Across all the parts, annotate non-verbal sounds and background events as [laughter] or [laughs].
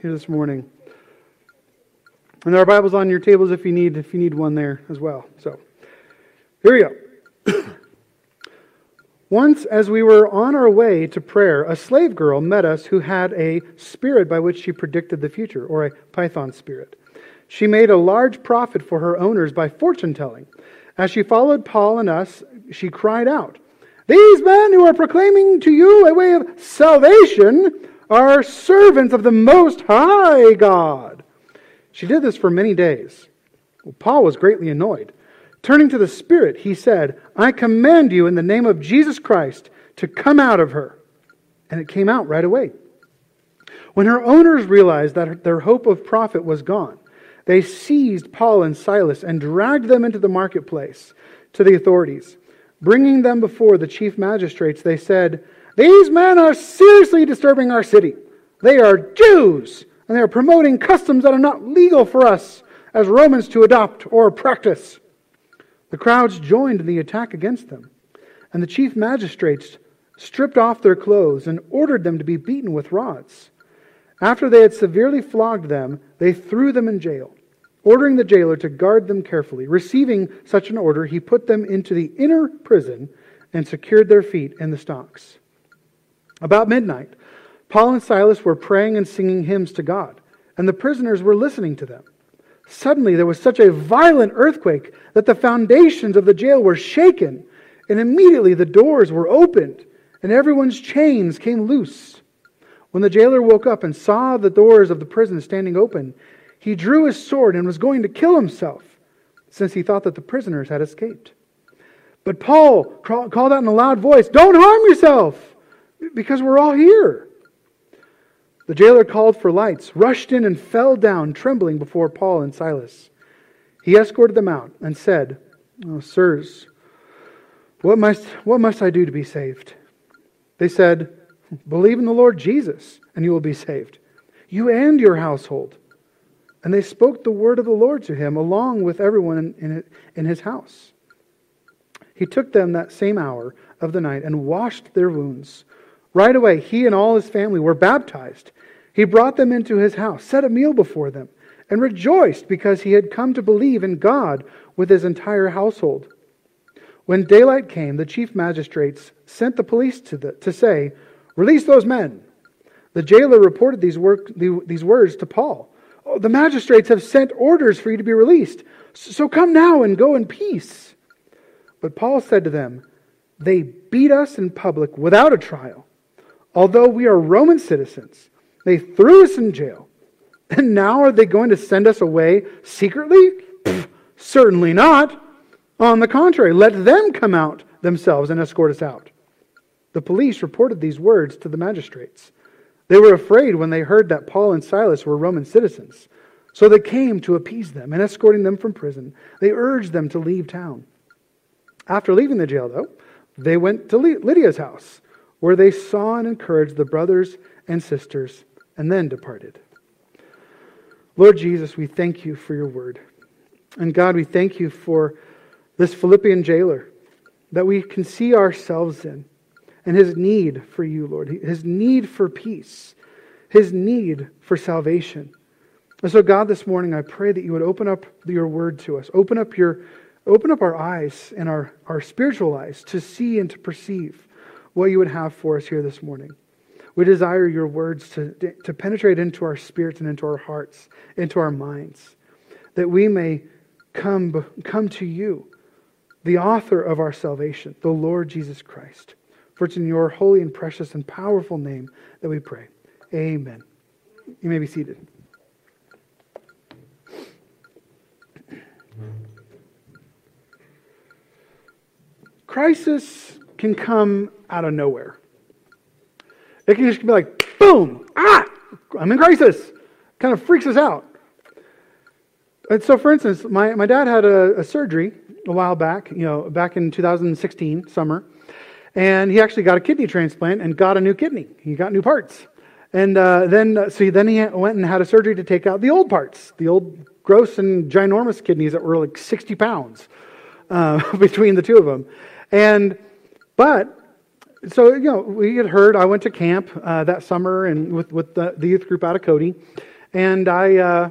here this morning. And there are Bibles on your tables if you need if you need one there as well. So here we go. [coughs] Once, as we were on our way to prayer, a slave girl met us who had a spirit by which she predicted the future, or a python spirit. She made a large profit for her owners by fortune telling. As she followed Paul and us, she cried out, These men who are proclaiming to you a way of salvation are servants of the Most High God. She did this for many days. Paul was greatly annoyed. Turning to the Spirit, he said, I command you in the name of Jesus Christ to come out of her. And it came out right away. When her owners realized that their hope of profit was gone, they seized Paul and Silas and dragged them into the marketplace to the authorities. Bringing them before the chief magistrates, they said, These men are seriously disturbing our city. They are Jews, and they are promoting customs that are not legal for us as Romans to adopt or practice. The crowds joined in the attack against them, and the chief magistrates stripped off their clothes and ordered them to be beaten with rods. After they had severely flogged them, they threw them in jail, ordering the jailer to guard them carefully. Receiving such an order, he put them into the inner prison and secured their feet in the stocks. About midnight, Paul and Silas were praying and singing hymns to God, and the prisoners were listening to them. Suddenly, there was such a violent earthquake that the foundations of the jail were shaken, and immediately the doors were opened, and everyone's chains came loose. When the jailer woke up and saw the doors of the prison standing open, he drew his sword and was going to kill himself, since he thought that the prisoners had escaped. But Paul called out in a loud voice, Don't harm yourself, because we're all here. The jailer called for lights, rushed in, and fell down, trembling before Paul and Silas. He escorted them out and said, oh, Sirs, what must, what must I do to be saved? They said, Believe in the Lord Jesus, and you will be saved, you and your household. And they spoke the word of the Lord to him, along with everyone in, in his house. He took them that same hour of the night and washed their wounds. Right away, he and all his family were baptized. He brought them into his house, set a meal before them, and rejoiced because he had come to believe in God with his entire household. When daylight came, the chief magistrates sent the police to, the, to say, Release those men. The jailer reported these, work, these words to Paul. Oh, the magistrates have sent orders for you to be released. So come now and go in peace. But Paul said to them, They beat us in public without a trial, although we are Roman citizens. They threw us in jail. And now are they going to send us away secretly? Pfft, certainly not. On the contrary, let them come out themselves and escort us out. The police reported these words to the magistrates. They were afraid when they heard that Paul and Silas were Roman citizens. So they came to appease them, and escorting them from prison, they urged them to leave town. After leaving the jail, though, they went to Lydia's house, where they saw and encouraged the brothers and sisters and then departed. Lord Jesus, we thank you for your word. And God, we thank you for this Philippian jailer that we can see ourselves in and his need for you, Lord, his need for peace, his need for salvation. And so, God, this morning, I pray that you would open up your word to us. Open up your open up our eyes and our, our spiritual eyes to see and to perceive what you would have for us here this morning. We desire your words to, to penetrate into our spirits and into our hearts, into our minds, that we may come, come to you, the author of our salvation, the Lord Jesus Christ. For it's in your holy and precious and powerful name that we pray. Amen. You may be seated. Crisis can come out of nowhere. It can just be like, boom, ah, I'm in crisis. Kind of freaks us out. And so, for instance, my, my dad had a, a surgery a while back, you know, back in 2016, summer. And he actually got a kidney transplant and got a new kidney. He got new parts. And uh, then, uh, so then he went and had a surgery to take out the old parts, the old gross and ginormous kidneys that were like 60 pounds uh, [laughs] between the two of them. And, but so you know, we had heard. I went to camp uh, that summer and with with the, the, youth group out of Cody, and I, uh,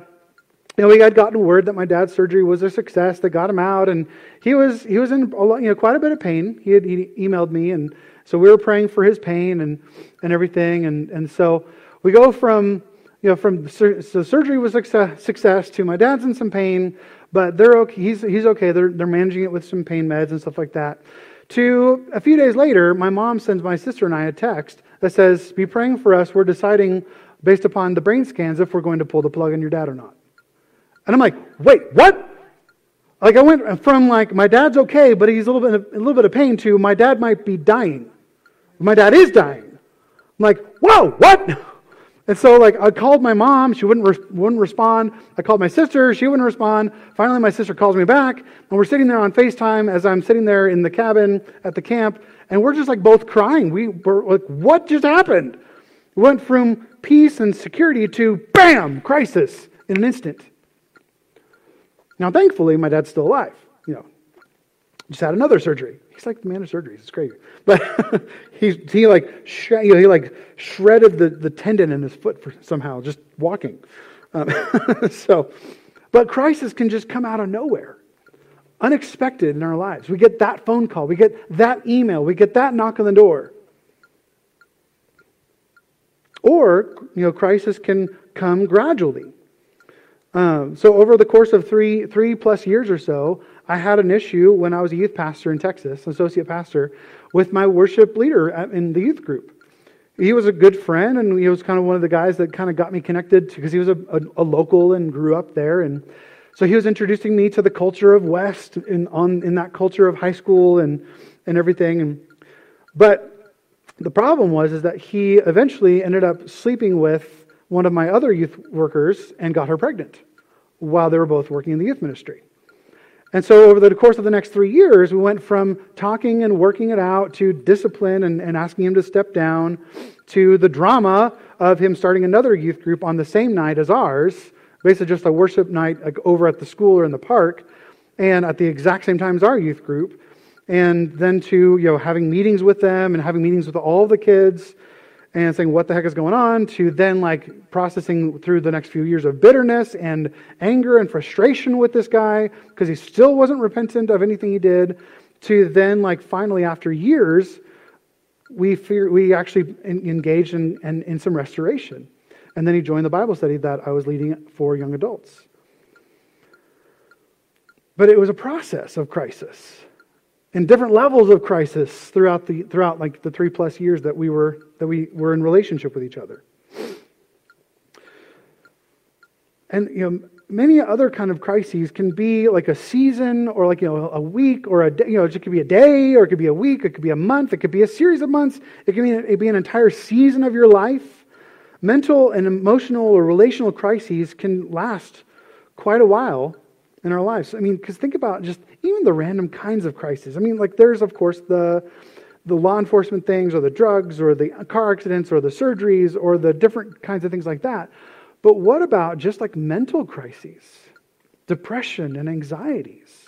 you know, we had gotten word that my dad's surgery was a success. That got him out, and he was he was in a lot, you know quite a bit of pain. He had he emailed me, and so we were praying for his pain and and everything, and and so we go from you know from so surgery was success, success to my dad's in some pain, but they're okay. He's he's okay. They're they're managing it with some pain meds and stuff like that. To a few days later, my mom sends my sister and I a text that says, Be praying for us. We're deciding, based upon the brain scans, if we're going to pull the plug on your dad or not. And I'm like, Wait, what? Like I went from like my dad's okay, but he's a little bit a little bit of pain to my dad might be dying. My dad is dying. I'm like, whoa, what? And so, like, I called my mom. She wouldn't, re- wouldn't respond. I called my sister. She wouldn't respond. Finally, my sister calls me back, and we're sitting there on FaceTime as I'm sitting there in the cabin at the camp, and we're just like both crying. We were like, what just happened? We went from peace and security to bam, crisis in an instant. Now, thankfully, my dad's still alive. You know, just had another surgery. He's like the man of surgeries. It's crazy. But [laughs] he, he like sh- you know, he like shredded the, the tendon in his foot for, somehow just walking. Um, [laughs] so, but crisis can just come out of nowhere, unexpected in our lives. We get that phone call, we get that email, we get that knock on the door. Or you know, crisis can come gradually. Um, so over the course of three three plus years or so, I had an issue when I was a youth pastor in Texas, associate pastor, with my worship leader in the youth group. He was a good friend, and he was kind of one of the guys that kind of got me connected because he was a, a, a, local and grew up there. And so he was introducing me to the culture of West in, on, in that culture of high school and, and everything. And, but the problem was is that he eventually ended up sleeping with one of my other youth workers and got her pregnant while they were both working in the youth ministry. And so, over the course of the next three years, we went from talking and working it out to discipline and, and, asking him to step down to the drama of him starting another youth group on the same night as ours, basically just a worship night like over at the school or in the park, and at the exact same time as our youth group. And then to you know having meetings with them and having meetings with all the kids and saying what the heck is going on to then like processing through the next few years of bitterness and anger and frustration with this guy because he still wasn't repentant of anything he did to then like finally after years we fear, we actually engaged in, in, in some restoration. And then he joined the bible study that i was leading for young adults. But it was a process of crisis in different levels of crisis throughout the throughout like the three plus years that we were that we were in relationship with each other and you know many other kind of crises can be like a season or like you know a week or a day you know it could be a day or it could be a week it could be a month it could be a series of months it could be, it could be an entire season of your life mental and emotional or relational crises can last quite a while in our lives. I mean, because think about just even the random kinds of crises. I mean, like there's, of course, the, the law enforcement things or the drugs or the car accidents or the surgeries or the different kinds of things like that. But what about just like mental crises, depression and anxieties?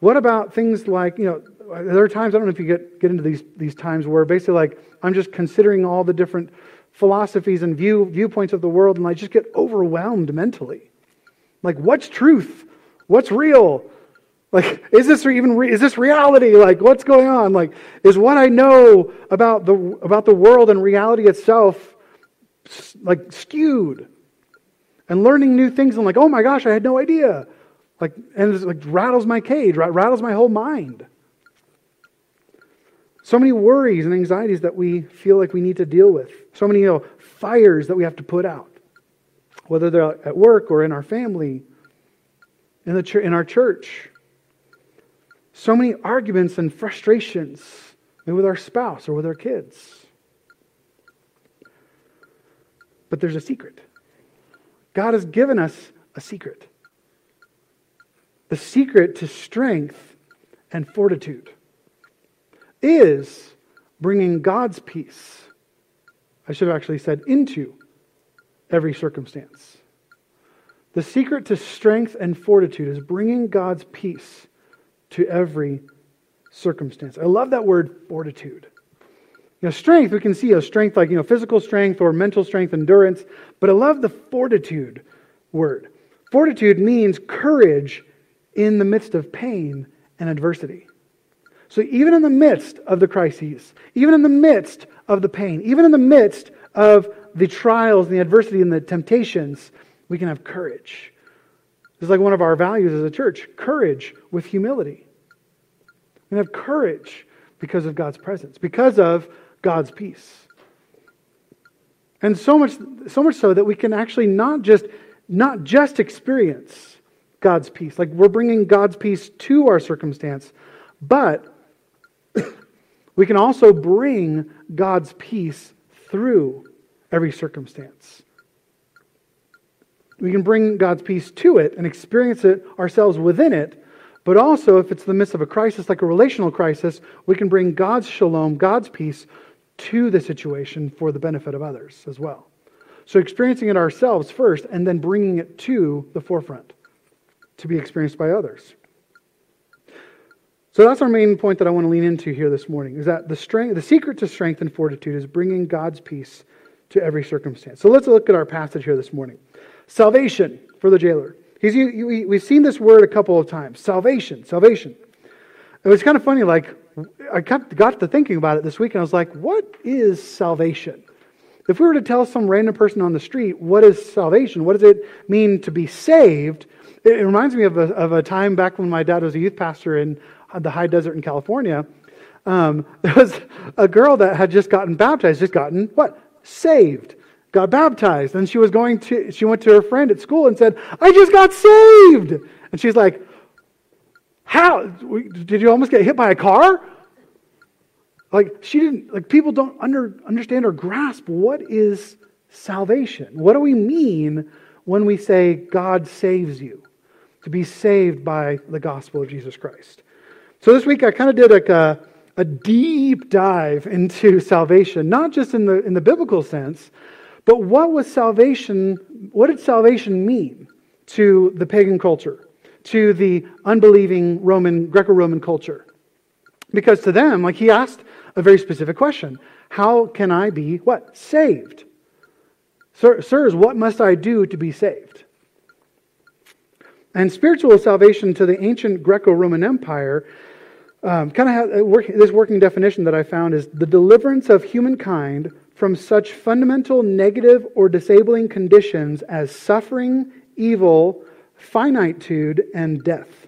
What about things like, you know, there are times, I don't know if you get, get into these, these times where basically like I'm just considering all the different philosophies and view, viewpoints of the world and I just get overwhelmed mentally. Like, what's truth? What's real? Like, is this even re- is this reality? Like, what's going on? Like, is what I know about the about the world and reality itself like skewed? And learning new things and like, oh my gosh, I had no idea. Like, and it like rattles my cage, rattles my whole mind. So many worries and anxieties that we feel like we need to deal with. So many you know, fires that we have to put out whether they're at work or in our family, in, the in our church. So many arguments and frustrations, with our spouse or with our kids. But there's a secret. God has given us a secret. The secret to strength and fortitude is bringing God's peace. I should have actually said into every circumstance. The secret to strength and fortitude is bringing God's peace to every circumstance. I love that word fortitude. You know, strength, we can see a strength like, you know, physical strength or mental strength, endurance, but I love the fortitude word. Fortitude means courage in the midst of pain and adversity. So even in the midst of the crises, even in the midst of the pain, even in the midst of the trials and the adversity and the temptations, we can have courage. This is like one of our values as a church courage with humility. We have courage because of God's presence, because of God's peace. And so much, so much so that we can actually not just, not just experience God's peace, like we're bringing God's peace to our circumstance, but [coughs] we can also bring God's peace through every circumstance. We can bring God's peace to it and experience it ourselves within it, but also, if it's the midst of a crisis, like a relational crisis, we can bring God's shalom, God's peace, to the situation for the benefit of others as well. So, experiencing it ourselves first and then bringing it to the forefront to be experienced by others. So that's our main point that I want to lean into here this morning is that the strength the secret to strength and fortitude is bringing God's peace to every circumstance. So let's look at our passage here this morning. Salvation for the jailer. He's, we've seen this word a couple of times. Salvation, salvation. It was kind of funny, like I got to thinking about it this week, and I was like, what is salvation? If we were to tell some random person on the street, what is salvation? What does it mean to be saved? It reminds me of a, of a time back when my dad was a youth pastor in the high desert in California. Um, [laughs] there was a girl that had just gotten baptized, just gotten what? Saved. Got baptized. And she was going to, she went to her friend at school and said, I just got saved. And she's like, how? Did you almost get hit by a car? Like, she didn't, like, people don't under, understand or grasp what is salvation. What do we mean when we say God saves you? To be saved by the gospel of Jesus Christ. So this week I kind of did like a, a deep dive into salvation, not just in the, in the biblical sense, but what was salvation, what did salvation mean to the pagan culture? to the unbelieving Roman, Greco Roman culture. Because to them, like he asked a very specific question How can I be what? Saved. Sir, sirs, what must I do to be saved? And spiritual salvation to the ancient Greco Roman Empire um, kind of has work, this working definition that I found is the deliverance of humankind from such fundamental negative or disabling conditions as suffering, evil, finitude, and death.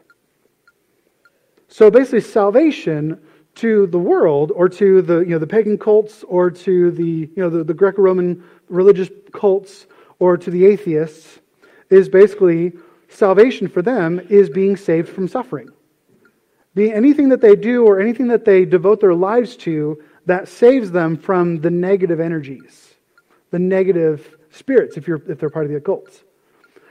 So basically, salvation to the world, or to the, you know, the pagan cults, or to the, you know, the, the Greco Roman religious cults, or to the atheists, is basically salvation for them is being saved from suffering. Being anything that they do or anything that they devote their lives to that saves them from the negative energies, the negative spirits, if, you're, if they're part of the occults.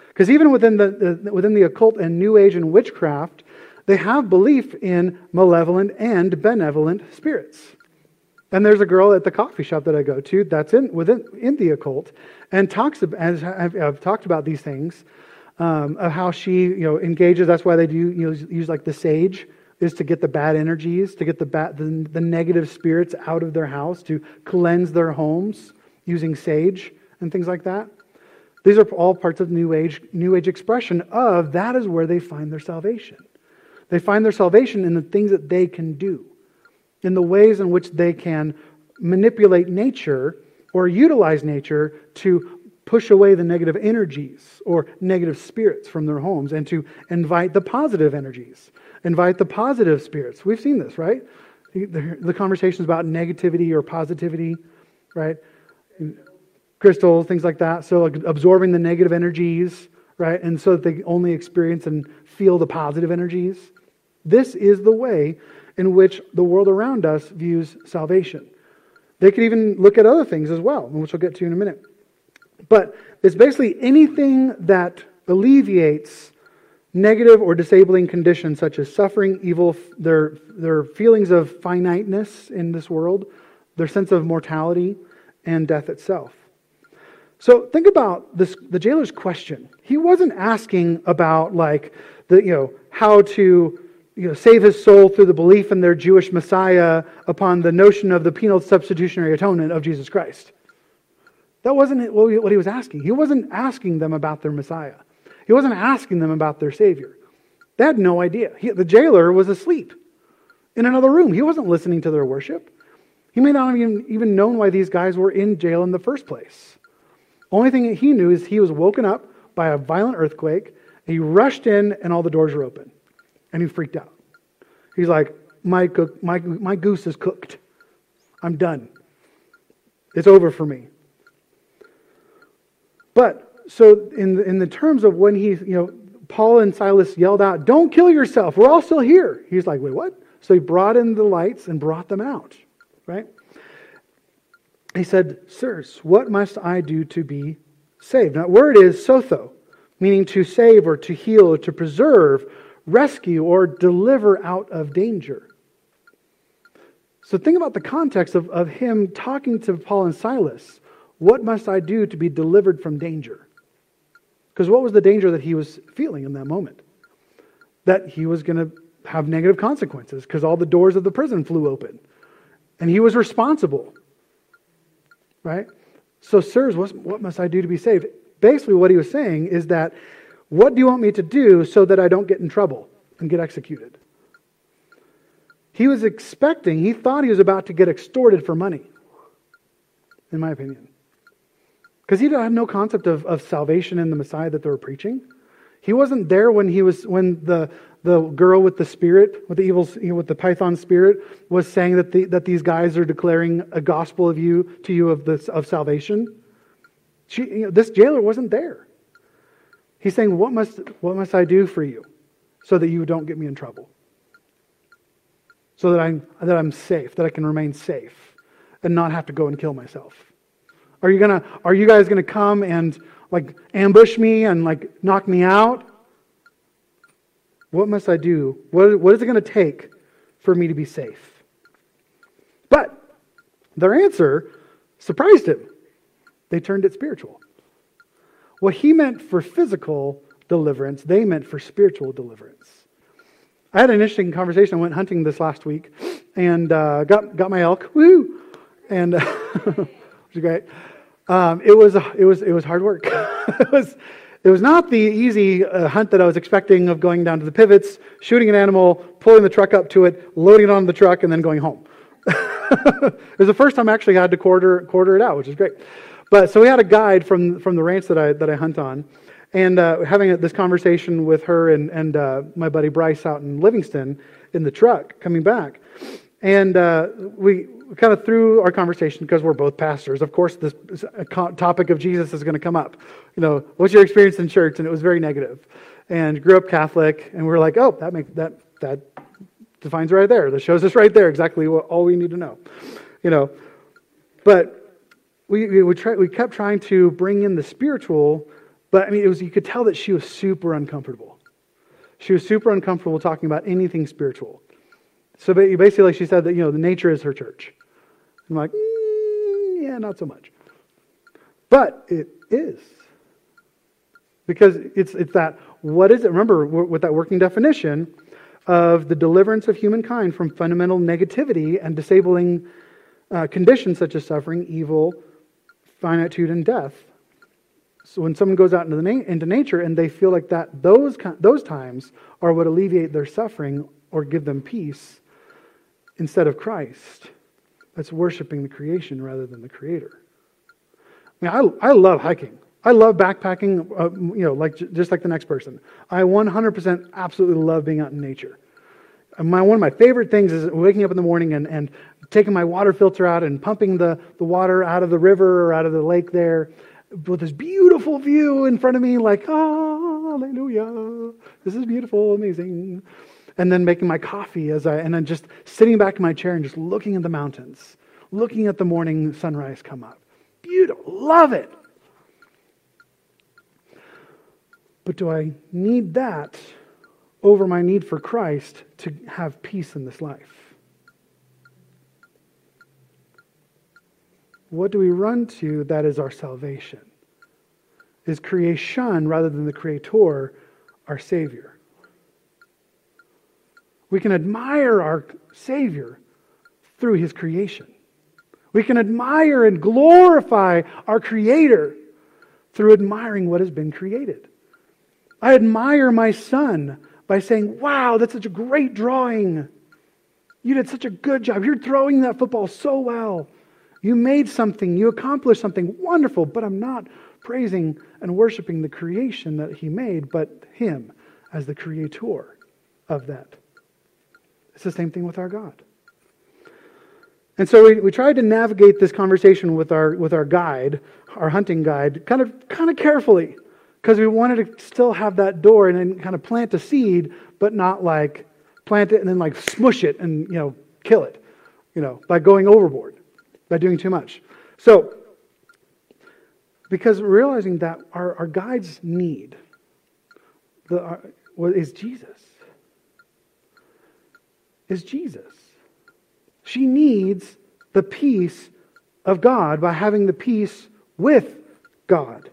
Because even within the, the, within the occult and New Age and witchcraft, they have belief in malevolent and benevolent spirits. And there's a girl at the coffee shop that I go to that's in within in the occult and talks as I've, I've talked about these things um, of how she you know engages. That's why they do you know, use like the sage is to get the bad energies, to get the bad the, the negative spirits out of their house, to cleanse their homes using sage and things like that. These are all parts of New Age, New Age expression of that is where they find their salvation. They find their salvation in the things that they can do, in the ways in which they can manipulate nature or utilize nature to push away the negative energies or negative spirits from their homes and to invite the positive energies, invite the positive spirits. We've seen this, right? The, the conversations about negativity or positivity, right? crystals, things like that. So like absorbing the negative energies, right? And so that they only experience and feel the positive energies. This is the way in which the world around us views salvation. They could even look at other things as well, which I'll get to in a minute. But it's basically anything that alleviates negative or disabling conditions such as suffering, evil, their, their feelings of finiteness in this world, their sense of mortality, and death itself. So think about this, the jailer's question. He wasn't asking about like the, you know, how to, you know, save his soul through the belief in their Jewish Messiah upon the notion of the penal substitutionary atonement of Jesus Christ. That wasn't what he was asking. He wasn't asking them about their Messiah. He wasn't asking them about their Savior. They had no idea. He, the jailer was asleep in another room. He wasn't listening to their worship. He may not have even, even known why these guys were in jail in the first place. Only thing he knew is he was woken up by a violent earthquake. he rushed in, and all the doors were open. And he freaked out. He's like, my, cook, my, my goose is cooked. I'm done. It's over for me. But so in the, in the terms of when he, you know, Paul and Silas yelled out, "Don't kill yourself. We're all still here." He's like, "Wait, what?" So he brought in the lights and brought them out, right? He said, "Sirs, what must I do to be saved?" Now, word is sozo, meaning to save or to heal or to preserve, rescue or deliver out of danger. So think about the context of, of him talking to Paul and Silas. What must I do to be delivered from danger? Because what was the danger that he was feeling in that moment? That he was going to have negative consequences because all the doors of the prison flew open. And he was responsible. Right? So, sirs, what must I do to be saved? Basically, what he was saying is that what do you want me to do so that I don't get in trouble and get executed? He was expecting, he thought he was about to get extorted for money, in my opinion. Because he had no concept of, of salvation in the Messiah that they were preaching. He wasn't there when he was when the the girl with the spirit, with the evil, you know, with the python spirit, was saying that the, that these guys are declaring a gospel of you to you of this of salvation. She, you know, this jailer wasn't there. He's saying, "What must what must I do for you, so that you don't get me in trouble, so that I'm that I'm safe, that I can remain safe, and not have to go and kill myself." Are you gonna are you guys gonna come and like ambush me and like knock me out? What must I do? What, what is it to take for me to be safe? But their answer surprised him. They turned it spiritual. What he meant for physical deliverance, they meant for spiritual deliverance. I had an interesting conversation. I went hunting this last week and uh, got, got my elk. Woo! And [laughs] is great. Um, it was it was it was hard work. [laughs] it was it was not the easy uh, hunt that I was expecting of going down to the pivots, shooting an animal, pulling the truck up to it, loading it on the truck, and then going home. [laughs] it was the first time I actually had to quarter quarter it out, which is great. But so we had a guide from from the ranch that I that I hunt on, and uh, having this conversation with her and and uh, my buddy Bryce out in Livingston in the truck coming back, and uh, we kind of through our conversation, because we're both pastors, of course, this topic of Jesus is going to come up. You know, what's your experience in church? And it was very negative. And grew up Catholic, and we are like, oh, that makes that that defines right there. That shows us right there exactly what all we need to know. You know, but we we, we, try, we kept trying to bring in the spiritual, but I mean, it was you could tell that she was super uncomfortable. She was super uncomfortable talking about anything spiritual. So basically, she said that, you know, the nature is her church. I'm like, mm, yeah, not so much. But it is. Because it's, it's that, what is it? Remember, with that working definition of the deliverance of humankind from fundamental negativity and disabling uh, conditions such as suffering, evil, finitude, and death. So when someone goes out into, the na- into nature and they feel like that, those, those times are what alleviate their suffering or give them peace, instead of Christ. That's worshiping the creation rather than the creator. I mean, I, I love hiking. I love backpacking, uh, you know, like just like the next person. I 100% absolutely love being out in nature. My, one of my favorite things is waking up in the morning and, and taking my water filter out and pumping the, the water out of the river or out of the lake there with this beautiful view in front of me, like, oh, hallelujah, this is beautiful, amazing and then making my coffee as I, and then just sitting back in my chair and just looking at the mountains, looking at the morning sunrise come up. Beautiful. Love it. But do I need that over my need for Christ to have peace in this life? What do we run to that is our salvation? Is creation rather than the Creator our Savior? We can admire our Savior through his creation. We can admire and glorify our Creator through admiring what has been created. I admire my son by saying, Wow, that's such a great drawing. You did such a good job. You're throwing that football so well. You made something, you accomplished something wonderful, but I'm not praising and worshiping the creation that he made, but him as the creator of that. It's the same thing with our God. And so we, we tried to navigate this conversation with our, with our guide, our hunting guide, kind of, kind of carefully, because we wanted to still have that door and then kind of plant a seed, but not like plant it and then like smush it and, you know, kill it, you know, by going overboard, by doing too much. So, because realizing that our, our guide's need the, our, is Jesus. Is Jesus. She needs the peace of God by having the peace with God.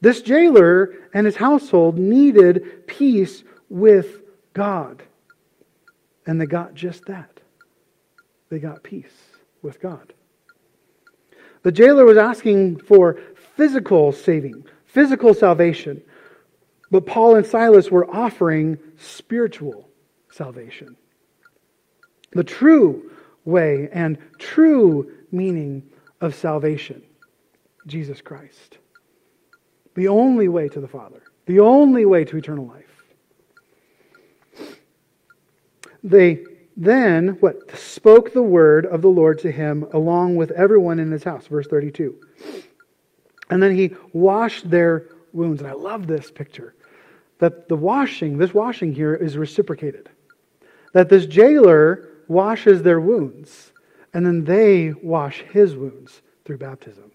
This jailer and his household needed peace with God. And they got just that. They got peace with God. The jailer was asking for physical saving, physical salvation. But Paul and Silas were offering spiritual salvation. The true way and true meaning of salvation Jesus Christ. The only way to the Father, the only way to eternal life. They then, what? Spoke the word of the Lord to him along with everyone in his house. Verse 32. And then he washed their wounds. And I love this picture. That the washing, this washing here is reciprocated. That this jailer washes their wounds, and then they wash his wounds through baptism.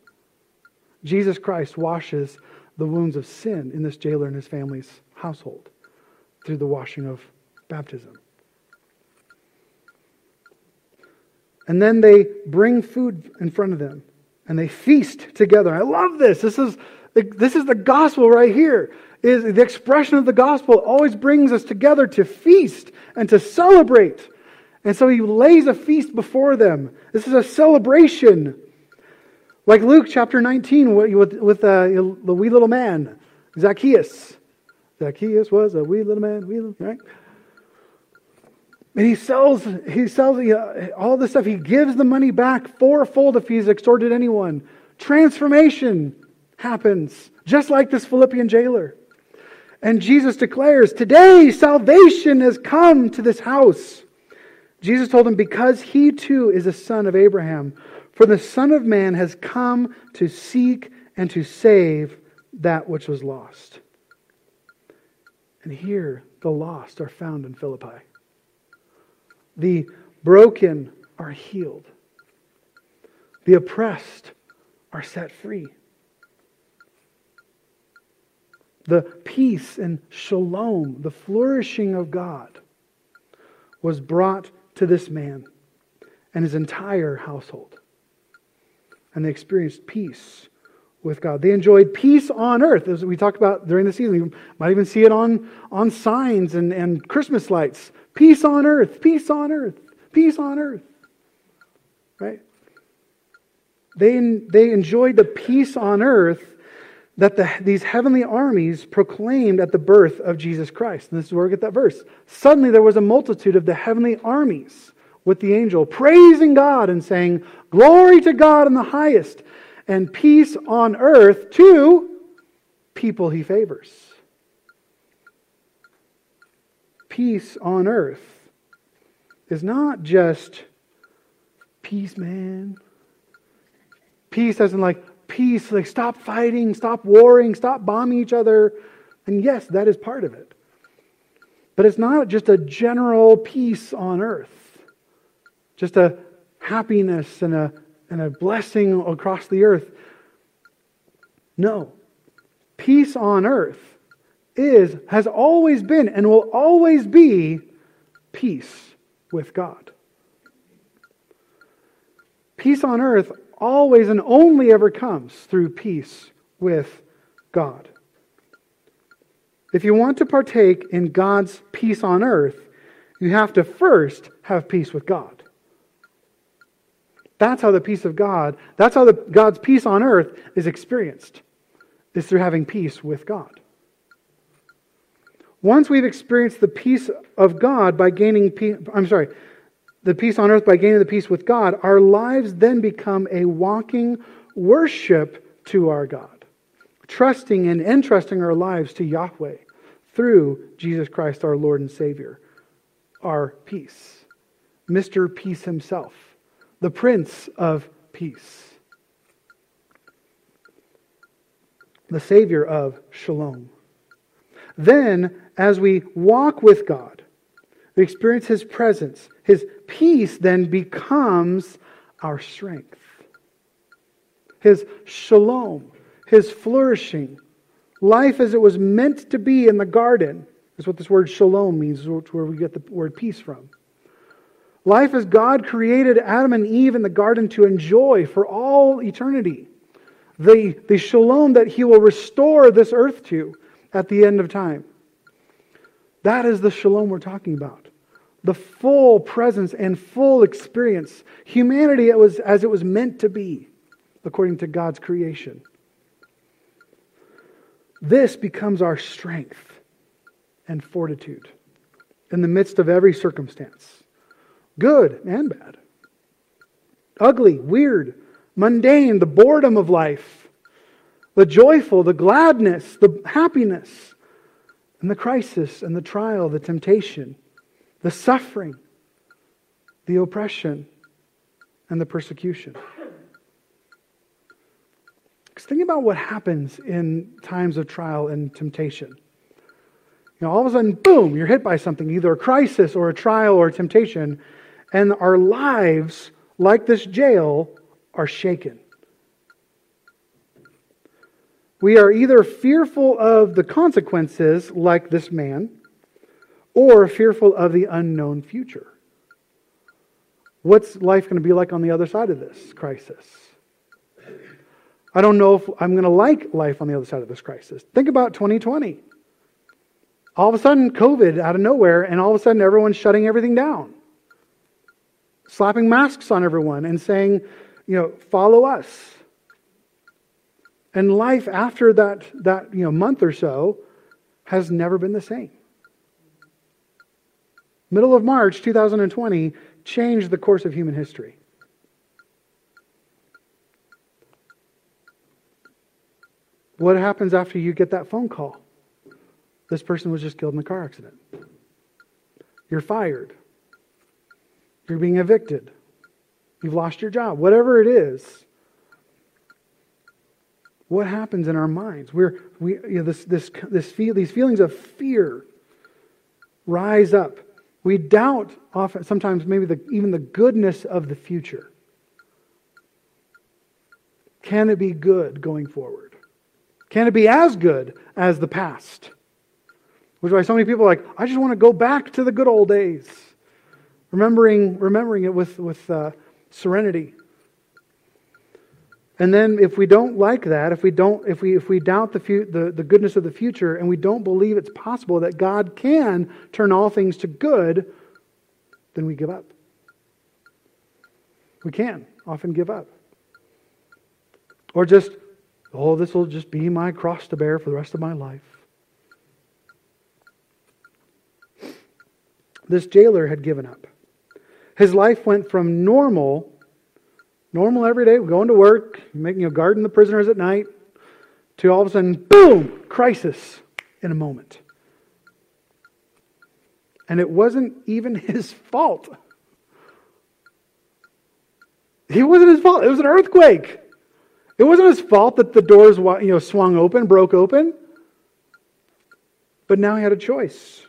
Jesus Christ washes the wounds of sin in this jailer and his family's household through the washing of baptism. And then they bring food in front of them and they feast together. I love this. This is, this is the gospel right here. Is the expression of the gospel always brings us together to feast and to celebrate and so he lays a feast before them. This is a celebration. Like Luke chapter 19 with, with uh, the wee little man, Zacchaeus. Zacchaeus was a wee little man, wee little, right? And he sells, he sells uh, all this stuff. He gives the money back fourfold if he's extorted anyone. Transformation happens, just like this Philippian jailer. And Jesus declares, Today salvation has come to this house. Jesus told him, Because he too is a son of Abraham, for the Son of Man has come to seek and to save that which was lost. And here, the lost are found in Philippi. The broken are healed, the oppressed are set free. The peace and shalom, the flourishing of God, was brought to this man and his entire household. And they experienced peace with God. They enjoyed peace on earth, as we talked about during the season. You might even see it on, on signs and, and Christmas lights. Peace on earth, peace on earth, peace on earth. Right? They, they enjoyed the peace on earth that the, these heavenly armies proclaimed at the birth of Jesus Christ. And this is where we get that verse. Suddenly there was a multitude of the heavenly armies with the angel praising God and saying, Glory to God in the highest, and peace on earth to people he favors. Peace on earth is not just peace, man. Peace as in like, peace, like stop fighting, stop warring, stop bombing each other. And yes, that is part of it. But it's not just a general peace on earth, just a happiness and a, and a blessing across the earth. No. Peace on earth is, has always been, and will always be peace with God. Peace on earth always and only ever comes through peace with God. If you want to partake in God's peace on earth, you have to first have peace with God. That's how the peace of God, that's how the, God's peace on earth is experienced, is through having peace with God. Once we've experienced the peace of God by gaining peace, I'm sorry, the peace on earth by gaining the peace with God, our lives then become a walking worship to our God, trusting and entrusting our lives to Yahweh through Jesus Christ, our Lord and Savior, our peace, Mr. Peace himself, the Prince of Peace, the Savior of Shalom. Then, as we walk with God, we experience His presence. His peace then becomes our strength. His shalom, His flourishing, life as it was meant to be in the garden, is what this word shalom means, where we get the word peace from. Life as God created Adam and Eve in the garden to enjoy for all eternity. The, the shalom that He will restore this earth to at the end of time. That is the shalom we're talking about. The full presence and full experience. Humanity it was, as it was meant to be, according to God's creation. This becomes our strength and fortitude in the midst of every circumstance, good and bad, ugly, weird, mundane, the boredom of life, the joyful, the gladness, the happiness, and the crisis and the trial, the temptation, the suffering, the oppression, and the persecution. Because think about what happens in times of trial and temptation. You know, all of a sudden, boom, you're hit by something, either a crisis or a trial or a temptation, and our lives, like this jail, are shaken. We are either fearful of the consequences, like this man, or fearful of the unknown future. What's life going to be like on the other side of this crisis? I don't know if I'm going to like life on the other side of this crisis. Think about 2020. All of a sudden, COVID out of nowhere, and all of a sudden, everyone's shutting everything down, slapping masks on everyone, and saying, you know, follow us. And life after that, that you know, month or so has never been the same. Middle of March 2020 changed the course of human history. What happens after you get that phone call? This person was just killed in a car accident. You're fired. You're being evicted. You've lost your job. Whatever it is, what happens in our minds? We're, we, you know, this, this, this feel, these feelings of fear rise up. We doubt often, sometimes maybe the, even the goodness of the future. Can it be good going forward? Can it be as good as the past? Which is why so many people are like, I just want to go back to the good old days. Remembering, remembering it with, with uh, serenity. And then if we don't like that, if we don't if we if we doubt the, fu- the the goodness of the future and we don't believe it's possible that God can turn all things to good, then we give up. We can often give up. Or just, oh, this will just be my cross to bear for the rest of my life. This jailer had given up. His life went from normal normal every day, going to work, making a garden the prisoners at night, to all of a sudden, boom, crisis in a moment. And it wasn't even [laughs] his fault. It wasn't his fault. It was an earthquake. It wasn't his fault that the doors you know, swung open, broke open. But now he had a choice.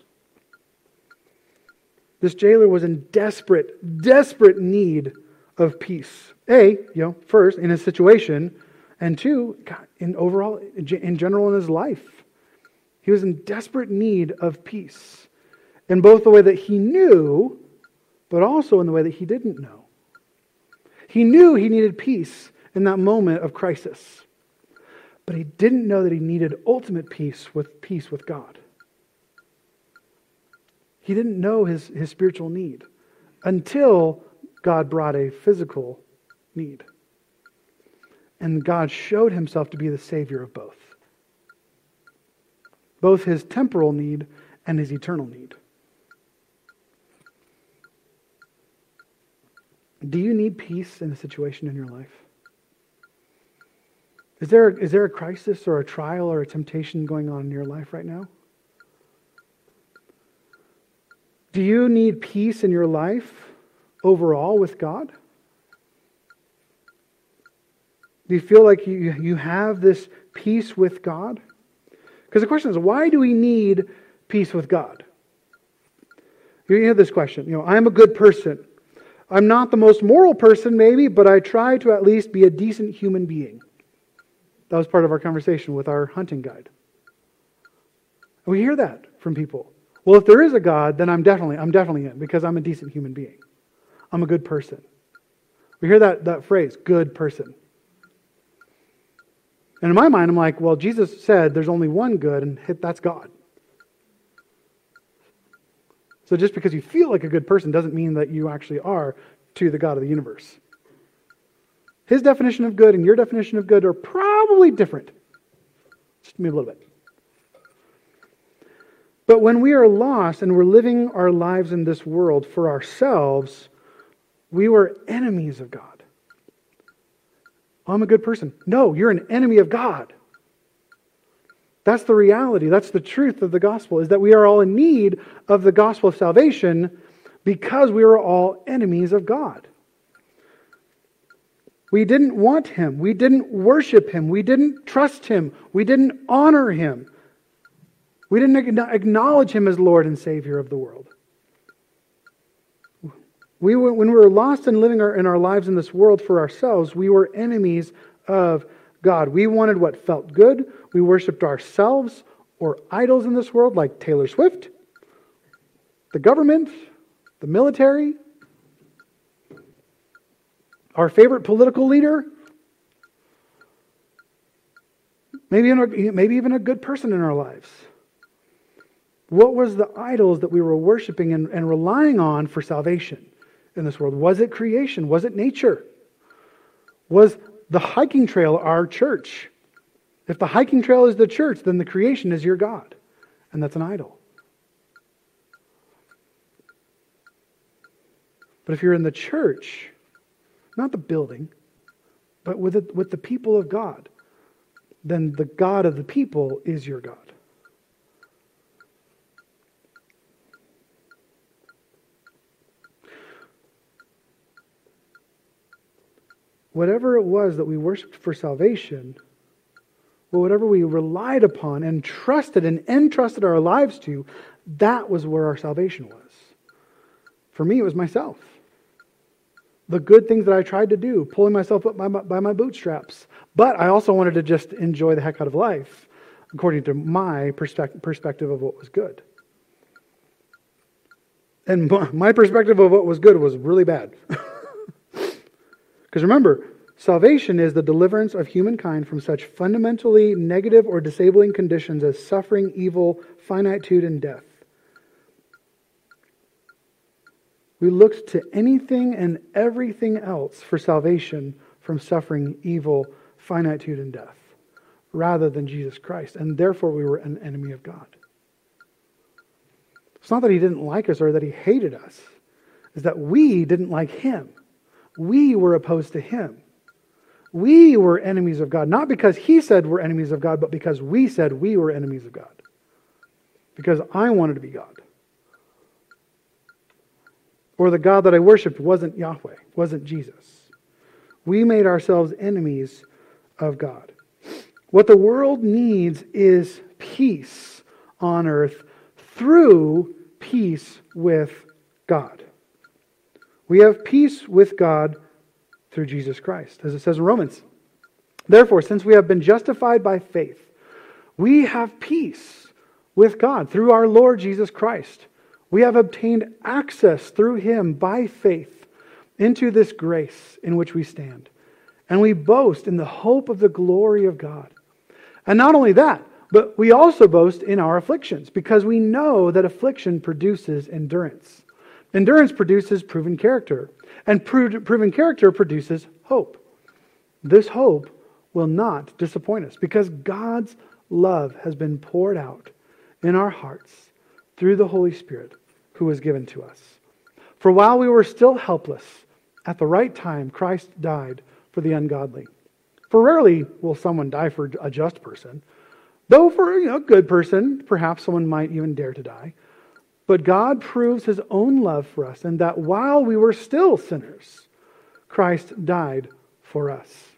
This jailer was in desperate, desperate need of peace. A, you know, first in his situation, and two, God, in overall, in general in his life. He was in desperate need of peace in both the way that he knew, but also in the way that he didn't know. He knew he needed peace in that moment of crisis, but he didn't know that he needed ultimate peace with peace with God. He didn't know his, his spiritual need until God brought a physical need. And God showed himself to be the Savior of both both his temporal need and his eternal need. Do you need peace in a situation in your life? Is there, is there a crisis or a trial or a temptation going on in your life right now? Do you need peace in your life overall with God? Do you feel like you, you have this peace with God? Because the question is, why do we need peace with God? You have this question. You know, I'm a good person. I'm not the most moral person, maybe, but I try to at least be a decent human being. That was part of our conversation with our hunting guide. And we hear that from people. Well, if there is a God, then I'm definitely, I'm definitely in because I'm a decent human being. I'm a good person. We hear that, that phrase, good person. And in my mind, I'm like, well, Jesus said there's only one good, and that's God. So just because you feel like a good person doesn't mean that you actually are to the God of the universe. His definition of good and your definition of good are probably different. Just maybe a little bit. But when we are lost and we're living our lives in this world for ourselves, we were enemies of God. Oh, I'm a good person. No, you're an enemy of God. That's the reality. That's the truth of the gospel is that we are all in need of the gospel of salvation because we are all enemies of God. We didn't want him. We didn't worship him. We didn't trust him. We didn't honor him. We didn't acknowledge him as Lord and Savior of the world. We were, when we were lost and living our, in our lives in this world for ourselves, we were enemies of God. We wanted what felt good. We worshiped ourselves or idols in this world, like Taylor Swift, the government, the military, our favorite political leader, maybe, a, maybe even a good person in our lives. What was the idols that we were worshiping and, and relying on for salvation in this world? Was it creation? Was it nature? Was the hiking trail our church? If the hiking trail is the church, then the creation is your God, and that's an idol. But if you're in the church, not the building, but with, it, with the people of God, then the God of the people is your God. Whatever it was that we worshiped for salvation, or whatever we relied upon and trusted and entrusted our lives to, that was where our salvation was. For me, it was myself. The good things that I tried to do, pulling myself up by my, by my bootstraps. But I also wanted to just enjoy the heck out of life, according to my perspective, perspective of what was good. And [laughs] my perspective of what was good was really bad. [laughs] Because remember, salvation is the deliverance of humankind from such fundamentally negative or disabling conditions as suffering, evil, finitude, and death. We looked to anything and everything else for salvation from suffering, evil, finitude, and death, rather than Jesus Christ. And therefore, we were an enemy of God. It's not that he didn't like us or that he hated us, it's that we didn't like him. We were opposed to him. We were enemies of God, not because he said we're enemies of God, but because we said we were enemies of God. Because I wanted to be God. Or the God that I worshiped wasn't Yahweh, wasn't Jesus. We made ourselves enemies of God. What the world needs is peace on earth through peace with God. We have peace with God through Jesus Christ, as it says in Romans. Therefore, since we have been justified by faith, we have peace with God through our Lord Jesus Christ. We have obtained access through him by faith into this grace in which we stand. And we boast in the hope of the glory of God. And not only that, But we also boast in our afflictions because we know that affliction produces endurance. Endurance produces proven character, and proven character produces hope. This hope will not disappoint us because God's love has been poured out in our hearts through the Holy Spirit who was given to us. For while we were still helpless, at the right time, Christ died for the ungodly. For rarely will someone die for a just person, though for you know, a good person, perhaps someone might even dare to die. But God proves his own love for us, and that while we were still sinners, Christ died for us.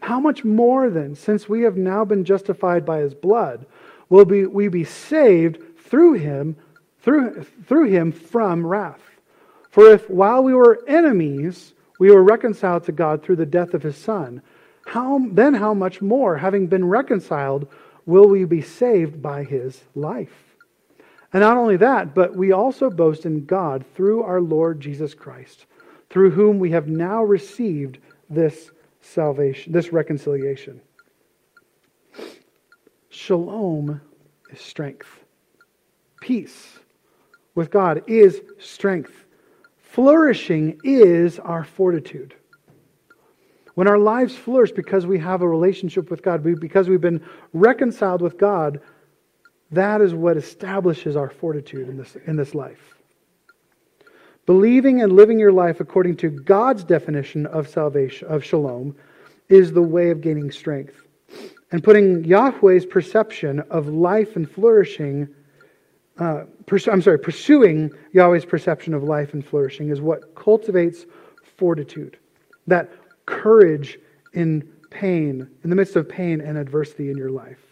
How much more then, since we have now been justified by his blood, will be, we be saved through him, through, through him from wrath? For if while we were enemies, we were reconciled to God through the death of his son, how, then how much more, having been reconciled, will we be saved by his life? And not only that, but we also boast in God through our Lord Jesus Christ, through whom we have now received this salvation, this reconciliation. Shalom is strength. Peace with God is strength. Flourishing is our fortitude. When our lives flourish because we have a relationship with God, because we've been reconciled with God, that is what establishes our fortitude in this, in this life. Believing and living your life according to God's definition of salvation, of shalom, is the way of gaining strength. And putting Yahweh's perception of life and flourishing, uh, pers- I'm sorry, pursuing Yahweh's perception of life and flourishing is what cultivates fortitude, that courage in pain, in the midst of pain and adversity in your life.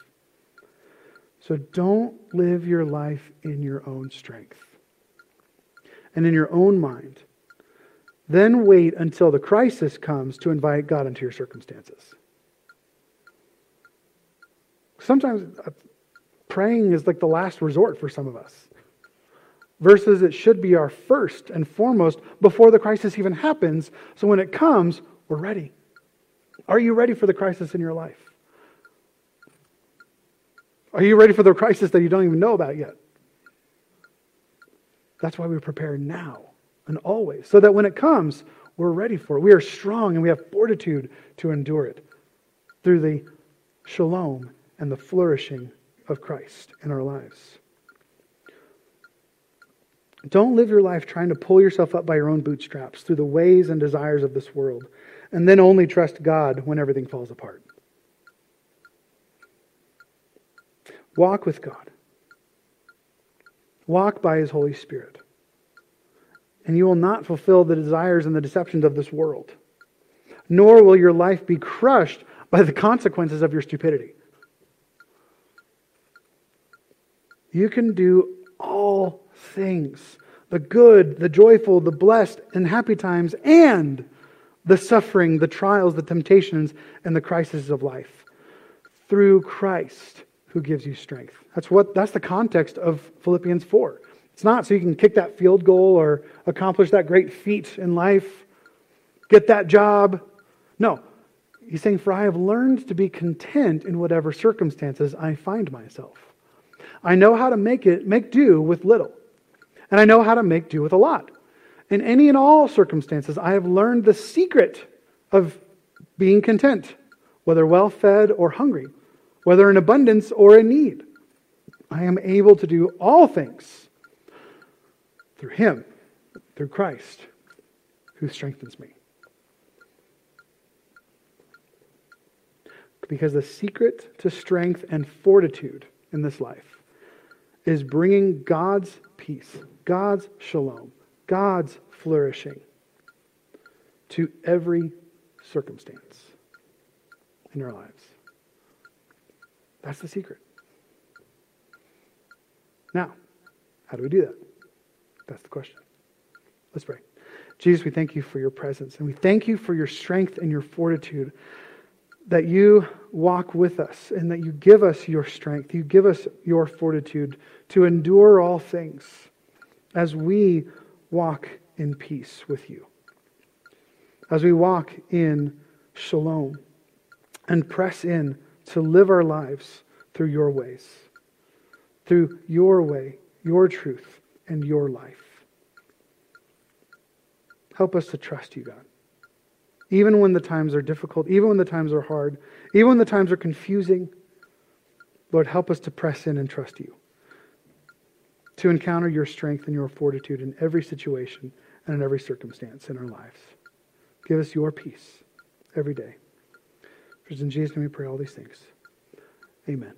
So don't live your life in your own strength and in your own mind. Then wait until the crisis comes to invite God into your circumstances. Sometimes uh, praying is like the last resort for some of us, versus it should be our first and foremost before the crisis even happens. So when it comes, we're ready. Are you ready for the crisis in your life? Are you ready for the crisis that you don't even know about yet? That's why we prepare now and always, so that when it comes, we're ready for it. We are strong and we have fortitude to endure it through the shalom and the flourishing of Christ in our lives. Don't live your life trying to pull yourself up by your own bootstraps through the ways and desires of this world, and then only trust God when everything falls apart. Walk with God. Walk by His Holy Spirit. And you will not fulfill the desires and the deceptions of this world, nor will your life be crushed by the consequences of your stupidity. You can do all things the good, the joyful, the blessed, and happy times, and the suffering, the trials, the temptations, and the crises of life through Christ who gives you strength. That's what that's the context of Philippians 4. It's not so you can kick that field goal or accomplish that great feat in life, get that job. No. He's saying, For I have learned to be content in whatever circumstances I find myself. I know how to make it make do with little. And I know how to make do with a lot. In any and all circumstances, I have learned the secret of being content, whether well fed or hungry whether in abundance or in need. I am able to do all things through Him, through Christ, who strengthens me. Because the secret to strength and fortitude in this life is bringing God's peace, God's shalom, God's flourishing to every circumstance in our lives. That's the secret. Now, how do we do that? That's the question. Let's pray. Jesus, we thank you for your presence and we thank you for your strength and your fortitude that you walk with us and that you give us your strength. You give us your fortitude to endure all things as we walk in peace with you. As we walk in shalom and press in to live our lives through your ways, through your way, your truth, and your life. Help us to trust you, God. Even when the times are difficult, even when the times are hard, even when the times are confusing, Lord, help us to press in and trust you, to encounter your strength and your fortitude in every situation and in every circumstance in our lives. Give us your peace every day. For in Jesus' name we pray all these things. Amen.